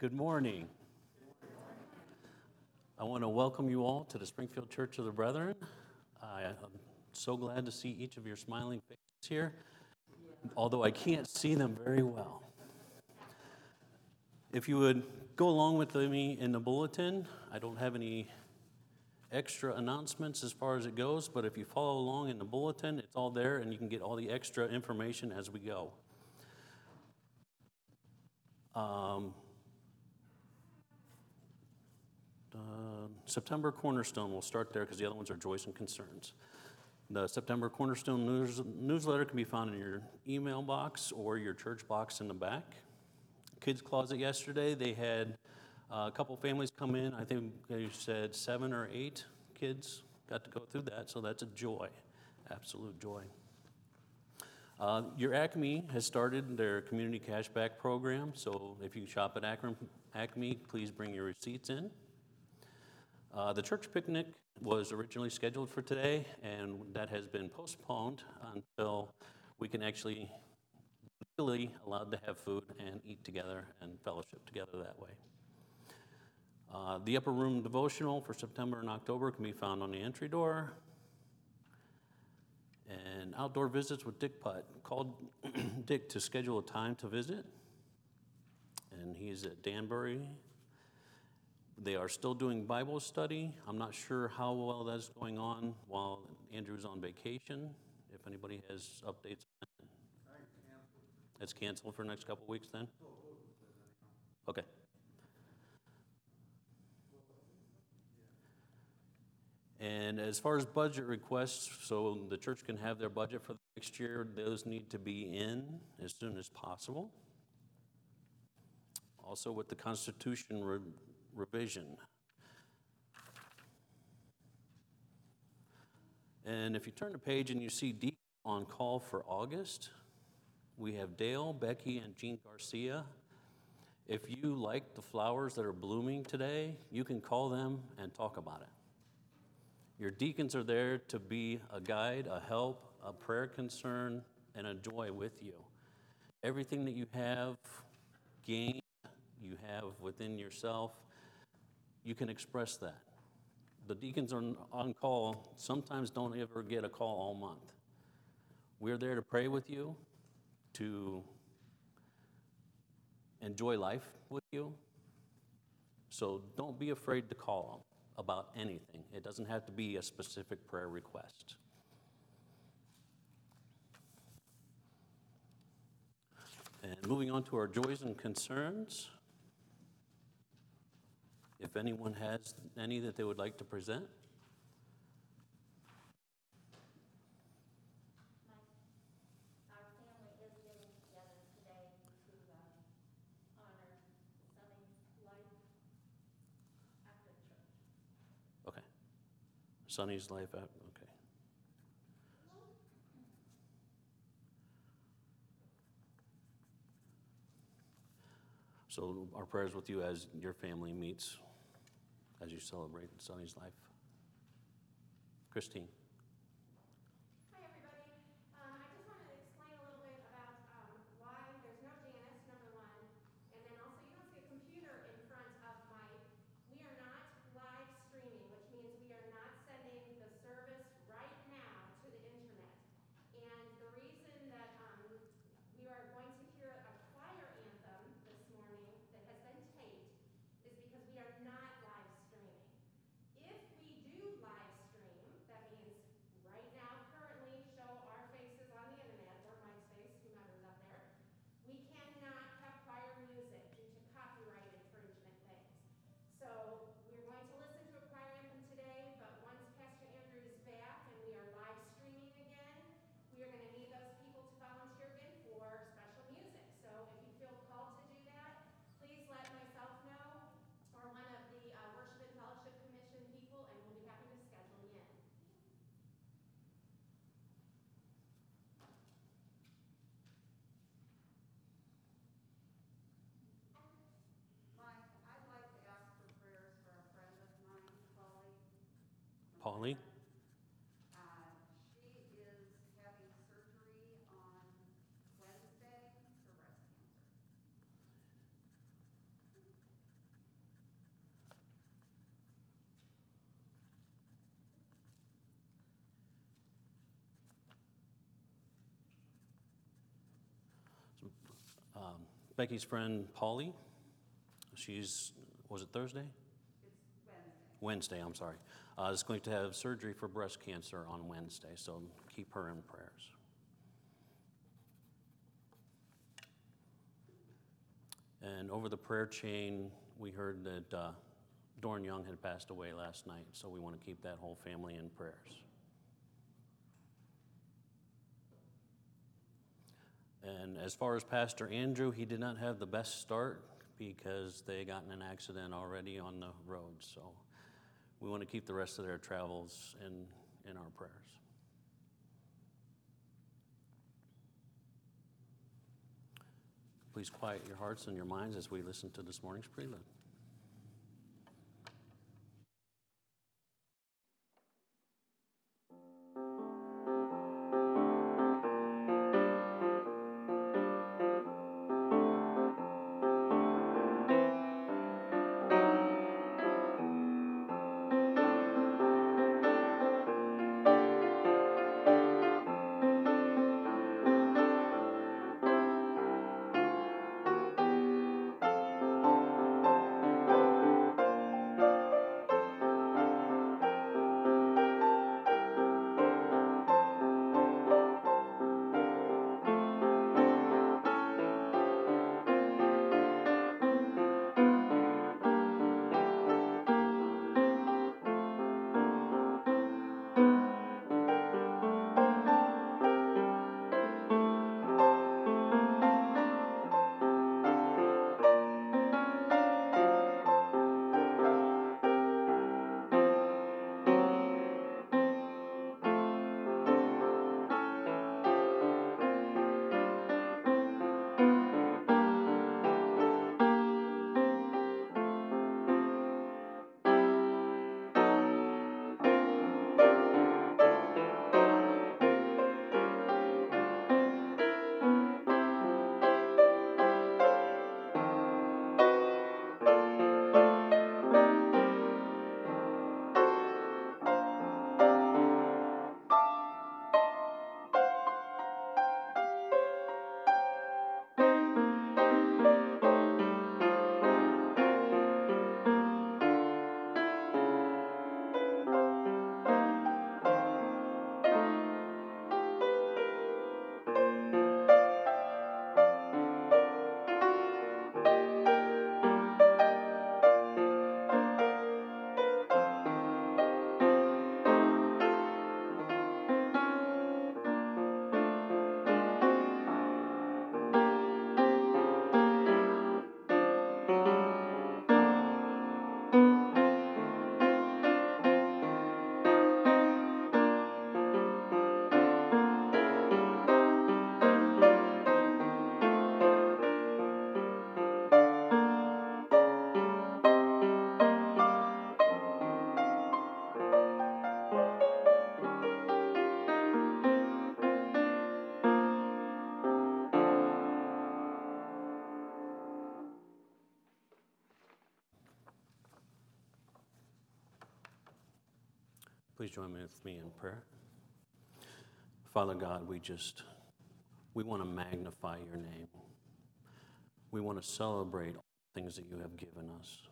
Good morning. I want to welcome you all to the Springfield Church of the Brethren. I am so glad to see each of your smiling faces here, although I can't see them very well. If you would go along with me in the bulletin, I don't have any extra announcements as far as it goes, but if you follow along in the bulletin, it's all there and you can get all the extra information as we go. Um, uh, September Cornerstone, we'll start there because the other ones are joys and concerns. The September Cornerstone news, newsletter can be found in your email box or your church box in the back. Kids Closet yesterday, they had uh, a couple families come in. I think they said seven or eight kids got to go through that, so that's a joy, absolute joy. Uh, your Acme has started their community cashback program, so if you shop at Acme, please bring your receipts in. Uh, the church picnic was originally scheduled for today, and that has been postponed until we can actually be legally allowed to have food and eat together and fellowship together that way. Uh, the upper room devotional for September and October can be found on the entry door. And outdoor visits with Dick Putt. Called Dick to schedule a time to visit. And he's at Danbury. They are still doing Bible study. I'm not sure how well that's going on while Andrew's on vacation. If anybody has updates It's canceled for the next couple weeks then? Okay. And as far as budget requests, so the church can have their budget for the next year, those need to be in as soon as possible. Also, with the Constitution revision. And if you turn the page and you see deep on call for August, we have Dale, Becky, and Jean Garcia. If you like the flowers that are blooming today, you can call them and talk about it. Your deacons are there to be a guide, a help, a prayer concern, and a joy with you. Everything that you have gained, you have within yourself, you can express that. The deacons are on call, sometimes don't ever get a call all month. We're there to pray with you, to enjoy life with you. So don't be afraid to call about anything. It doesn't have to be a specific prayer request. And moving on to our joys and concerns. If anyone has any that they would like to present. Okay. Sonny's life out? Okay. So our prayers with you as your family meets, as you celebrate Sonny's life. Christine. Um, Becky's friend, Polly, she's, was it Thursday? It's Wednesday. Wednesday, I'm sorry. Uh, is going to have surgery for breast cancer on Wednesday, so keep her in prayers. And over the prayer chain, we heard that uh, Dorn Young had passed away last night, so we want to keep that whole family in prayers. And as far as Pastor Andrew, he did not have the best start because they got in an accident already on the road. So we want to keep the rest of their travels in, in our prayers. Please quiet your hearts and your minds as we listen to this morning's prelude. Please join me with me in prayer. Father God, we just we want to magnify your name. We want to celebrate all the things that you have given us.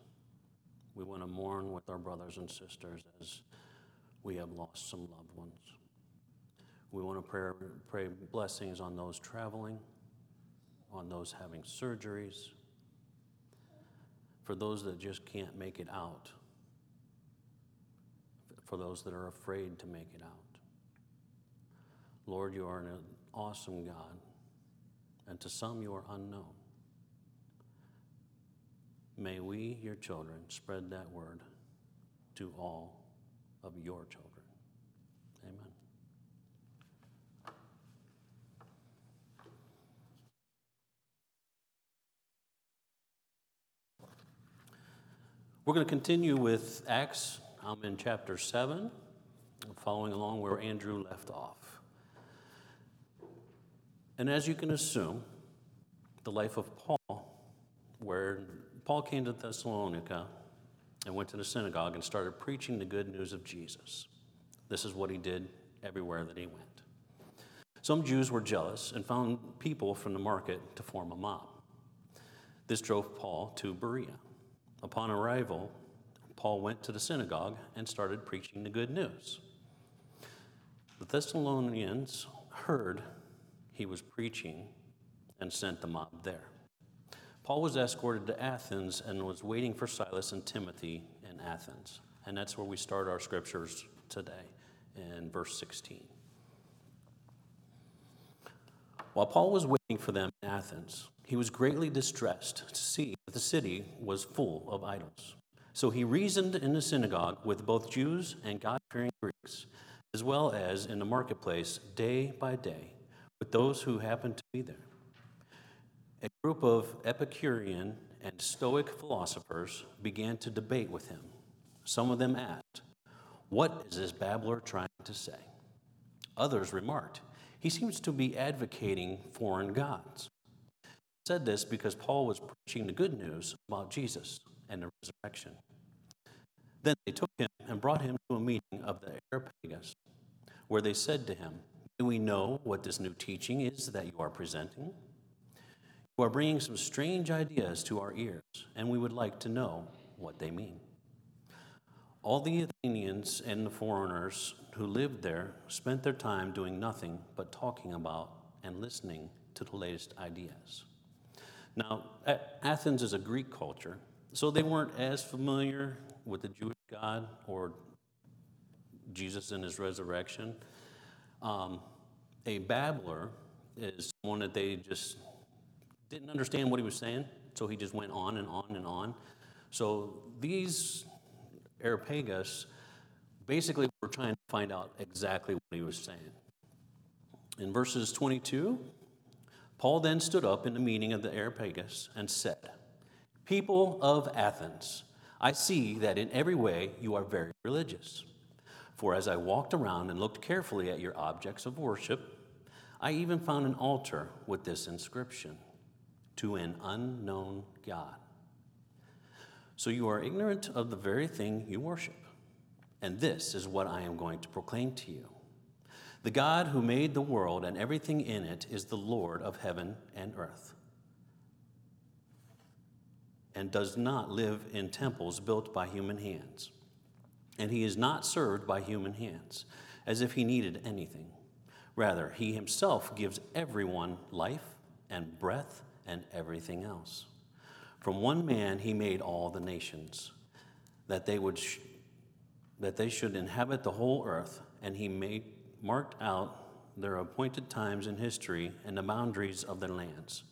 We want to mourn with our brothers and sisters as we have lost some loved ones. We want to pray, pray blessings on those traveling, on those having surgeries, for those that just can't make it out for those that are afraid to make it out. Lord, you are an awesome God, and to some you are unknown. May we, your children, spread that word to all of your children. Amen. We're going to continue with Acts I'm in chapter 7, following along where Andrew left off. And as you can assume, the life of Paul, where Paul came to Thessalonica and went to the synagogue and started preaching the good news of Jesus. This is what he did everywhere that he went. Some Jews were jealous and found people from the market to form a mob. This drove Paul to Berea. Upon arrival, Paul went to the synagogue and started preaching the good news. The Thessalonians heard he was preaching and sent the mob there. Paul was escorted to Athens and was waiting for Silas and Timothy in Athens. And that's where we start our scriptures today in verse 16. While Paul was waiting for them in Athens, he was greatly distressed to see that the city was full of idols. So he reasoned in the synagogue with both Jews and God fearing Greeks, as well as in the marketplace day by day with those who happened to be there. A group of Epicurean and Stoic philosophers began to debate with him. Some of them asked, What is this babbler trying to say? Others remarked, He seems to be advocating foreign gods. He said this because Paul was preaching the good news about Jesus and the resurrection. Then they took him and brought him to a meeting of the Areopagus, where they said to him, Do we know what this new teaching is that you are presenting? You are bringing some strange ideas to our ears, and we would like to know what they mean. All the Athenians and the foreigners who lived there spent their time doing nothing but talking about and listening to the latest ideas. Now, Athens is a Greek culture, so they weren't as familiar with the Jewish God or Jesus and his resurrection. Um, a babbler is one that they just didn't understand what he was saying, so he just went on and on and on. So these Areopagus basically were trying to find out exactly what he was saying. In verses 22, Paul then stood up in the meeting of the Areopagus and said, People of Athens, I see that in every way you are very religious. For as I walked around and looked carefully at your objects of worship, I even found an altar with this inscription to an unknown God. So you are ignorant of the very thing you worship. And this is what I am going to proclaim to you. The God who made the world and everything in it is the Lord of heaven and earth, and does not live in temples built by human hands. And he is not served by human hands, as if he needed anything. Rather, he himself gives everyone life and breath and everything else. From one man he made all the nations, that they would sh- that they should inhabit the whole earth, and he made marked out their appointed times in history and the boundaries of their lands.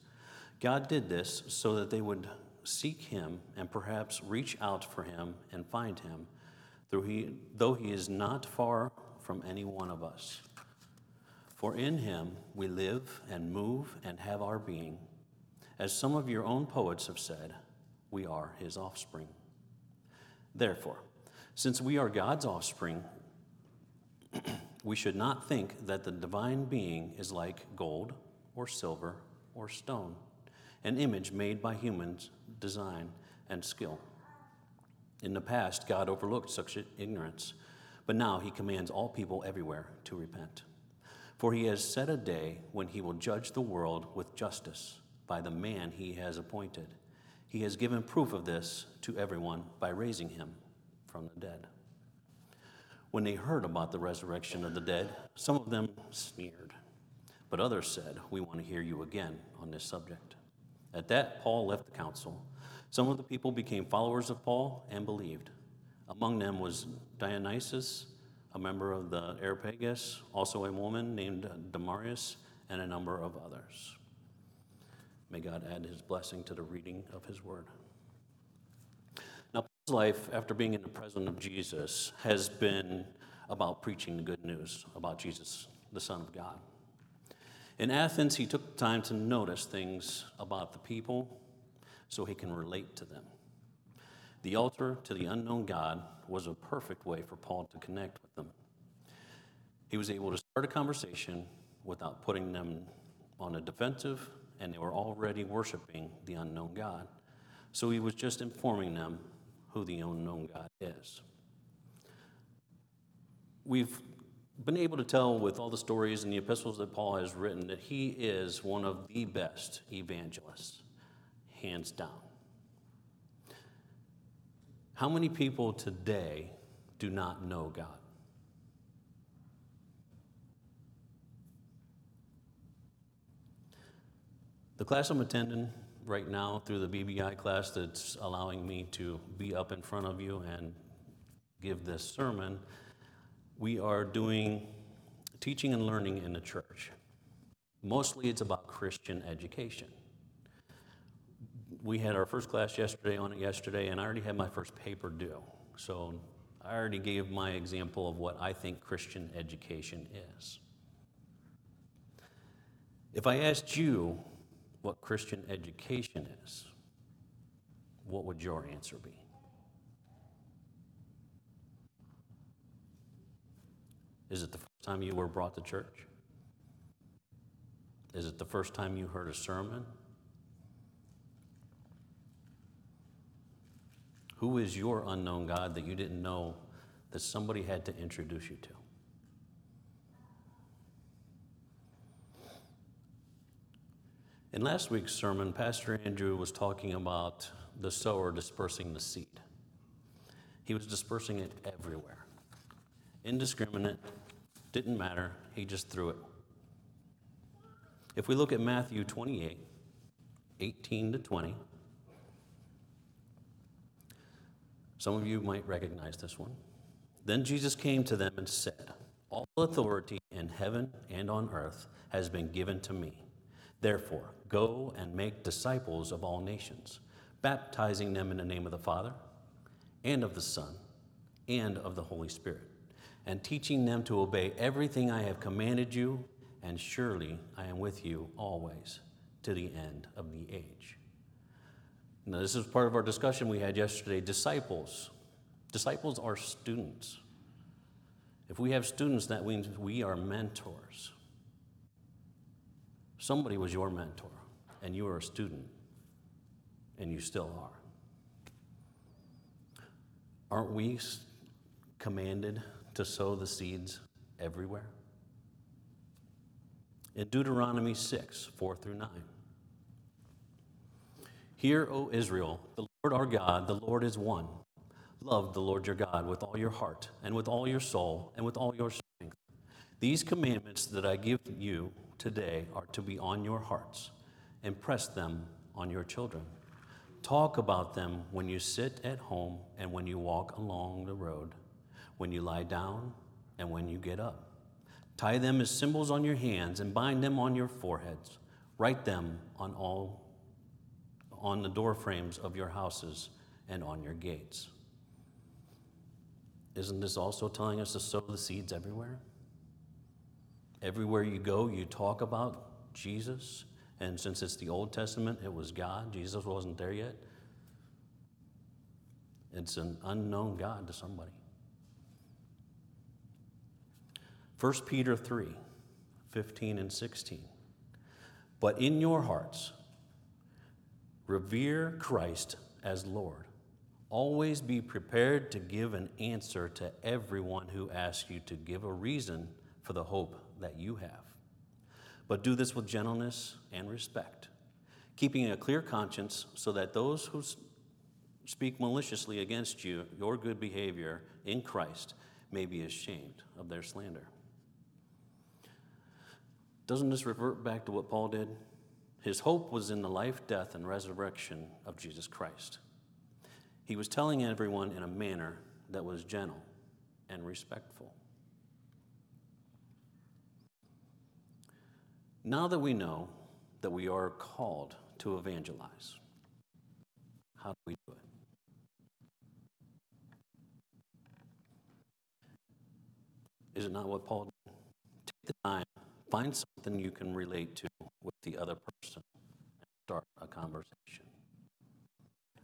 God did this so that they would seek him and perhaps reach out for him and find him, though he, though he is not far from any one of us. For in him we live and move and have our being. As some of your own poets have said, we are his offspring. Therefore, since we are God's offspring, we should not think that the divine being is like gold or silver or stone, an image made by humans' design and skill. In the past, God overlooked such ignorance, but now he commands all people everywhere to repent. For he has set a day when he will judge the world with justice by the man he has appointed. He has given proof of this to everyone by raising him from the dead. When they heard about the resurrection of the dead, some of them sneered, but others said, We want to hear you again on this subject. At that, Paul left the council. Some of the people became followers of Paul and believed. Among them was Dionysius, a member of the Areopagus, also a woman named Damaris, and a number of others. May God add his blessing to the reading of his word. Now, Paul's life, after being in the presence of Jesus, has been about preaching the good news about Jesus, the Son of God. In Athens, he took time to notice things about the people so he can relate to them. The altar to the unknown God was a perfect way for Paul to connect with them. He was able to start a conversation without putting them on a defensive and they were already worshiping the unknown God. So he was just informing them who the unknown God is. We've been able to tell with all the stories and the epistles that Paul has written that he is one of the best evangelists. hands down. How many people today do not know God? The class I'm attending right now through the BBI class that's allowing me to be up in front of you and give this sermon, we are doing teaching and learning in the church. Mostly it's about Christian education. We had our first class yesterday on it yesterday, and I already had my first paper due. So I already gave my example of what I think Christian education is. If I asked you what Christian education is, what would your answer be? Is it the first time you were brought to church? Is it the first time you heard a sermon? Who is your unknown God that you didn't know that somebody had to introduce you to? In last week's sermon, Pastor Andrew was talking about the sower dispersing the seed. He was dispersing it everywhere. Indiscriminate, didn't matter, he just threw it. If we look at Matthew 28, 18 to 20, some of you might recognize this one. Then Jesus came to them and said, All authority in heaven and on earth has been given to me. Therefore, go and make disciples of all nations, baptizing them in the name of the Father, and of the Son, and of the Holy Spirit, and teaching them to obey everything I have commanded you, and surely I am with you always to the end of the age. Now, this is part of our discussion we had yesterday disciples. Disciples are students. If we have students, that means we are mentors. Somebody was your mentor, and you were a student, and you still are. Aren't we commanded to sow the seeds everywhere? In Deuteronomy 6 4 through 9. Hear, O Israel, the Lord our God, the Lord is one. Love the Lord your God with all your heart, and with all your soul, and with all your strength. These commandments that I give you today are to be on your hearts. Impress them on your children. Talk about them when you sit at home and when you walk along the road, when you lie down and when you get up. Tie them as symbols on your hands and bind them on your foreheads. Write them on all on the door frames of your houses and on your gates. Isn't this also telling us to sow the seeds everywhere? Everywhere you go, you talk about Jesus. And since it's the Old Testament, it was God. Jesus wasn't there yet. It's an unknown God to somebody. 1 Peter 3 15 and 16. But in your hearts, revere Christ as Lord. Always be prepared to give an answer to everyone who asks you to give a reason for the hope that you have. But do this with gentleness and respect, keeping a clear conscience so that those who speak maliciously against you, your good behavior in Christ, may be ashamed of their slander. Doesn't this revert back to what Paul did? His hope was in the life, death, and resurrection of Jesus Christ. He was telling everyone in a manner that was gentle and respectful. Now that we know that we are called to evangelize, how do we do it? Is it not what Paul did? Take the time, find something you can relate to with the other person, and start a conversation.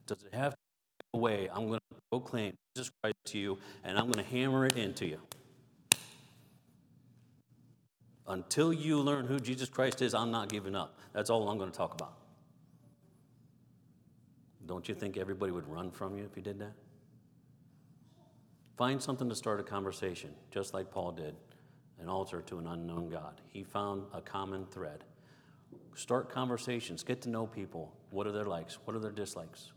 Does it have to be a way I'm going to proclaim Jesus Christ to you and I'm going to hammer it into you? Until you learn who Jesus Christ is, I'm not giving up. That's all I'm going to talk about. Don't you think everybody would run from you if you did that? Find something to start a conversation, just like Paul did, an altar to an unknown God. He found a common thread. Start conversations, get to know people. What are their likes? What are their dislikes?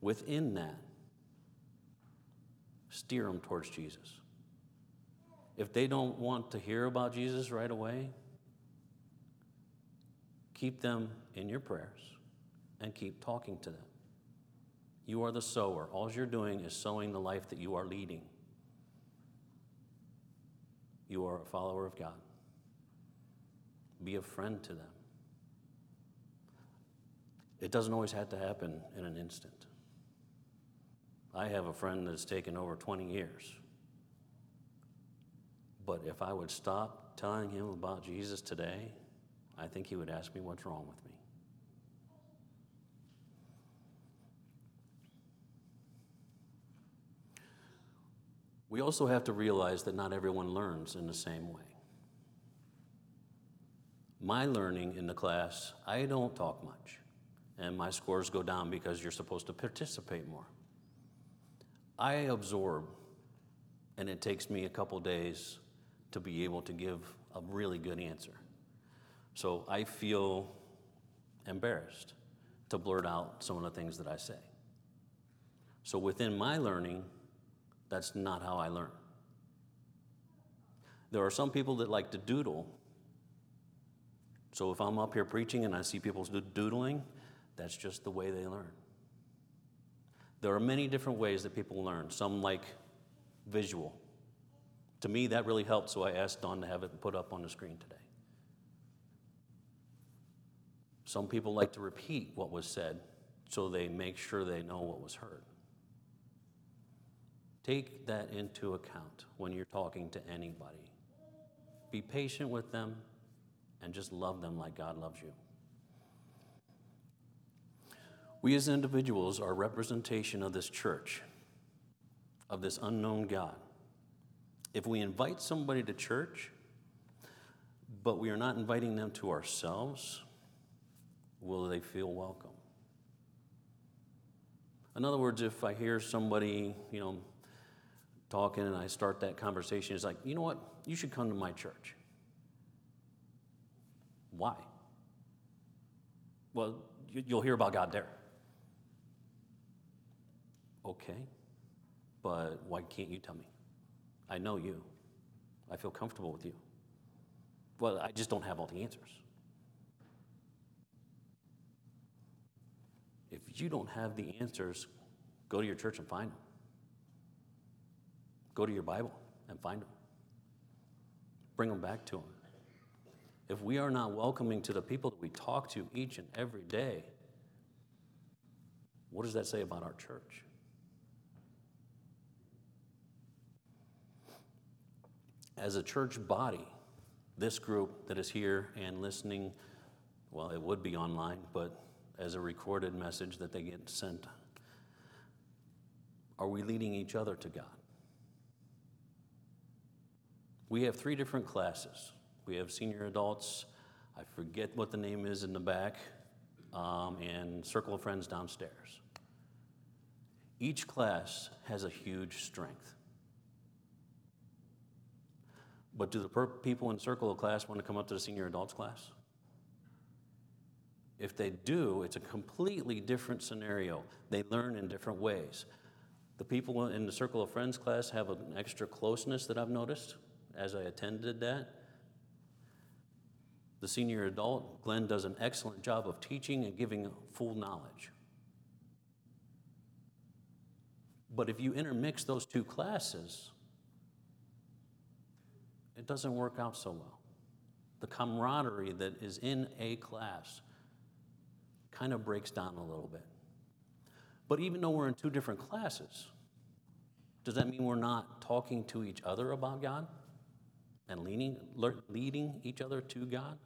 Within that, steer them towards Jesus. If they don't want to hear about Jesus right away, keep them in your prayers and keep talking to them. You are the sower. All you're doing is sowing the life that you are leading. You are a follower of God. Be a friend to them. It doesn't always have to happen in an instant. I have a friend that's taken over 20 years. But if I would stop telling him about Jesus today, I think he would ask me what's wrong with me. We also have to realize that not everyone learns in the same way. My learning in the class, I don't talk much, and my scores go down because you're supposed to participate more. I absorb, and it takes me a couple days to be able to give a really good answer. So I feel embarrassed to blurt out some of the things that I say. So within my learning, that's not how I learn. There are some people that like to doodle. So if I'm up here preaching and I see people doodling, that's just the way they learn. There are many different ways that people learn. Some like visual. To me, that really helped, so I asked Don to have it put up on the screen today. Some people like to repeat what was said so they make sure they know what was heard. Take that into account when you're talking to anybody. Be patient with them and just love them like God loves you. We as individuals are representation of this church, of this unknown God. If we invite somebody to church, but we are not inviting them to ourselves, will they feel welcome? In other words, if I hear somebody, you know, talking and I start that conversation, it's like, you know what? You should come to my church. Why? Well, you'll hear about God there. Okay, but why can't you tell me? I know you. I feel comfortable with you. Well, I just don't have all the answers. If you don't have the answers, go to your church and find them. Go to your Bible and find them. Bring them back to them. If we are not welcoming to the people that we talk to each and every day, what does that say about our church? As a church body, this group that is here and listening, well, it would be online, but as a recorded message that they get sent, are we leading each other to God? We have three different classes. We have senior adults, I forget what the name is in the back, um, and Circle of Friends downstairs. Each class has a huge strength. But do the per- people in Circle of Class want to come up to the senior adults class? If they do, it's a completely different scenario. They learn in different ways. The people in the Circle of Friends class have an extra closeness that I've noticed as I attended that. The senior adult, Glenn does an excellent job of teaching and giving full knowledge. But if you intermix those two classes, it doesn't work out so well. The camaraderie that is in a class kind of breaks down a little bit. But even though we're in two different classes, does that mean we're not talking to each other about God? And leaning, leading each other to God.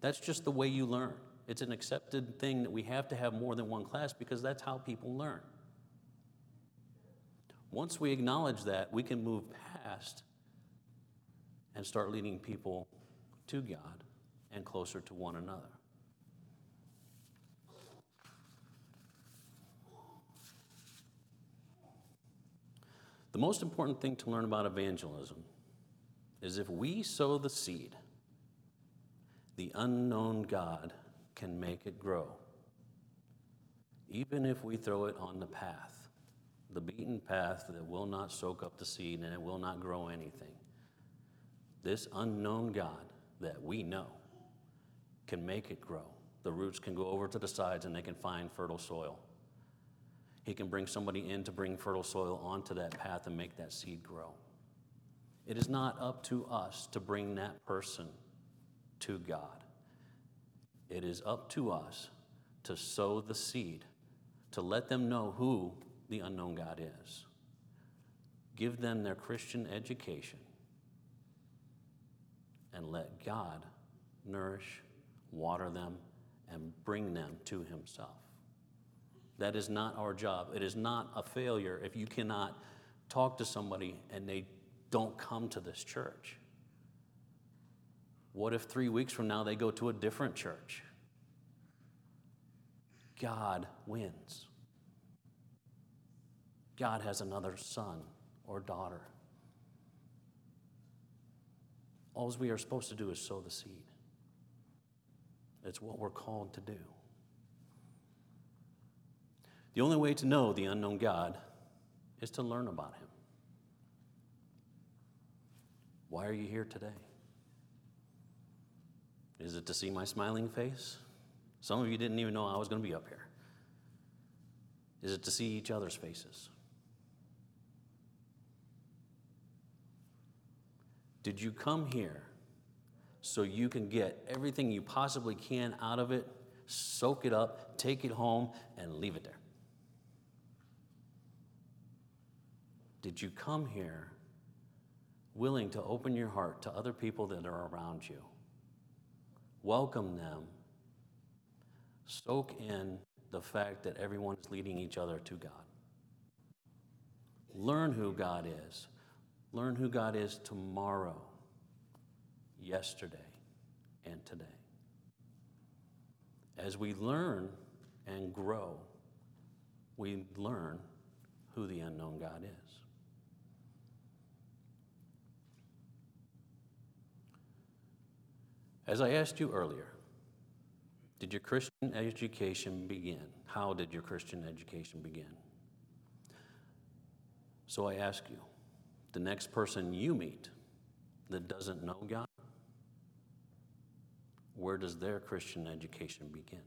That's just the way you learn. It's an accepted thing that we have to have more than one class because that's how people learn. Once we acknowledge that, we can move past and start leading people to God and closer to one another. The most important thing to learn about evangelism is if we sow the seed The unknown God can make it grow. Even if we throw it on the path, the beaten path that will not soak up the seed and it will not grow anything. This unknown God that we know can make it grow. The roots can go over to the sides and they can find fertile soil. He can bring somebody in to bring fertile soil onto that path and make that seed grow. It is not up to us to bring that person to God. It is up to us to sow the seed, to let them know who the unknown God is. Give them their Christian education and let God nourish, water them, and bring them to Himself. That is not our job. It is not a failure if you cannot talk to somebody and they don't come to this church. What if three weeks from now they go to a different church? God wins. God has another son or daughter. All we are supposed to do is sow the seed. It's what we're called to do. The only way to know the unknown God is to learn about him. Why are you here today? Is it to see my smiling face? Some of you didn't even know I was going to be up here. Is it to see each other's faces? Did you come here so you can get everything you possibly can out of it, soak it up, take it home, and leave it there? Did you come here willing to open your heart to other people that are around you? Welcome them. Soak in the fact that everyone is leading each other to God. Learn who God is. Learn who God is tomorrow, yesterday, and today. As we learn and grow, we learn who the unknown God is. As I asked you earlier, did your Christian education begin? How did your Christian education begin? So I ask you, the next person you meet that doesn't know God, where does their Christian education begin?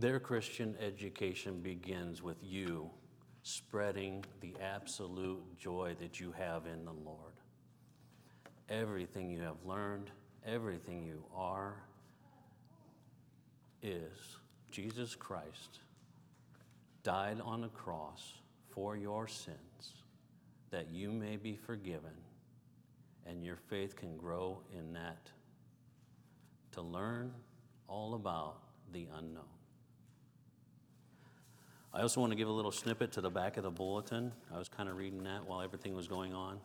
Their Christian education begins with you spreading the absolute joy that you have in the Lord. Everything you have learned, everything you are, is Jesus Christ died on a cross for your sins that you may be forgiven and your faith can grow in that to learn all about the unknown. I also want to give a little snippet to the back of the bulletin. I was kind of reading that while everything was going on.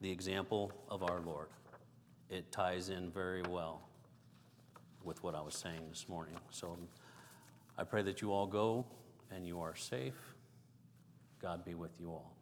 The example of our Lord. It ties in very well with what I was saying this morning. So um, I pray that you all go and you are safe. God be with you all.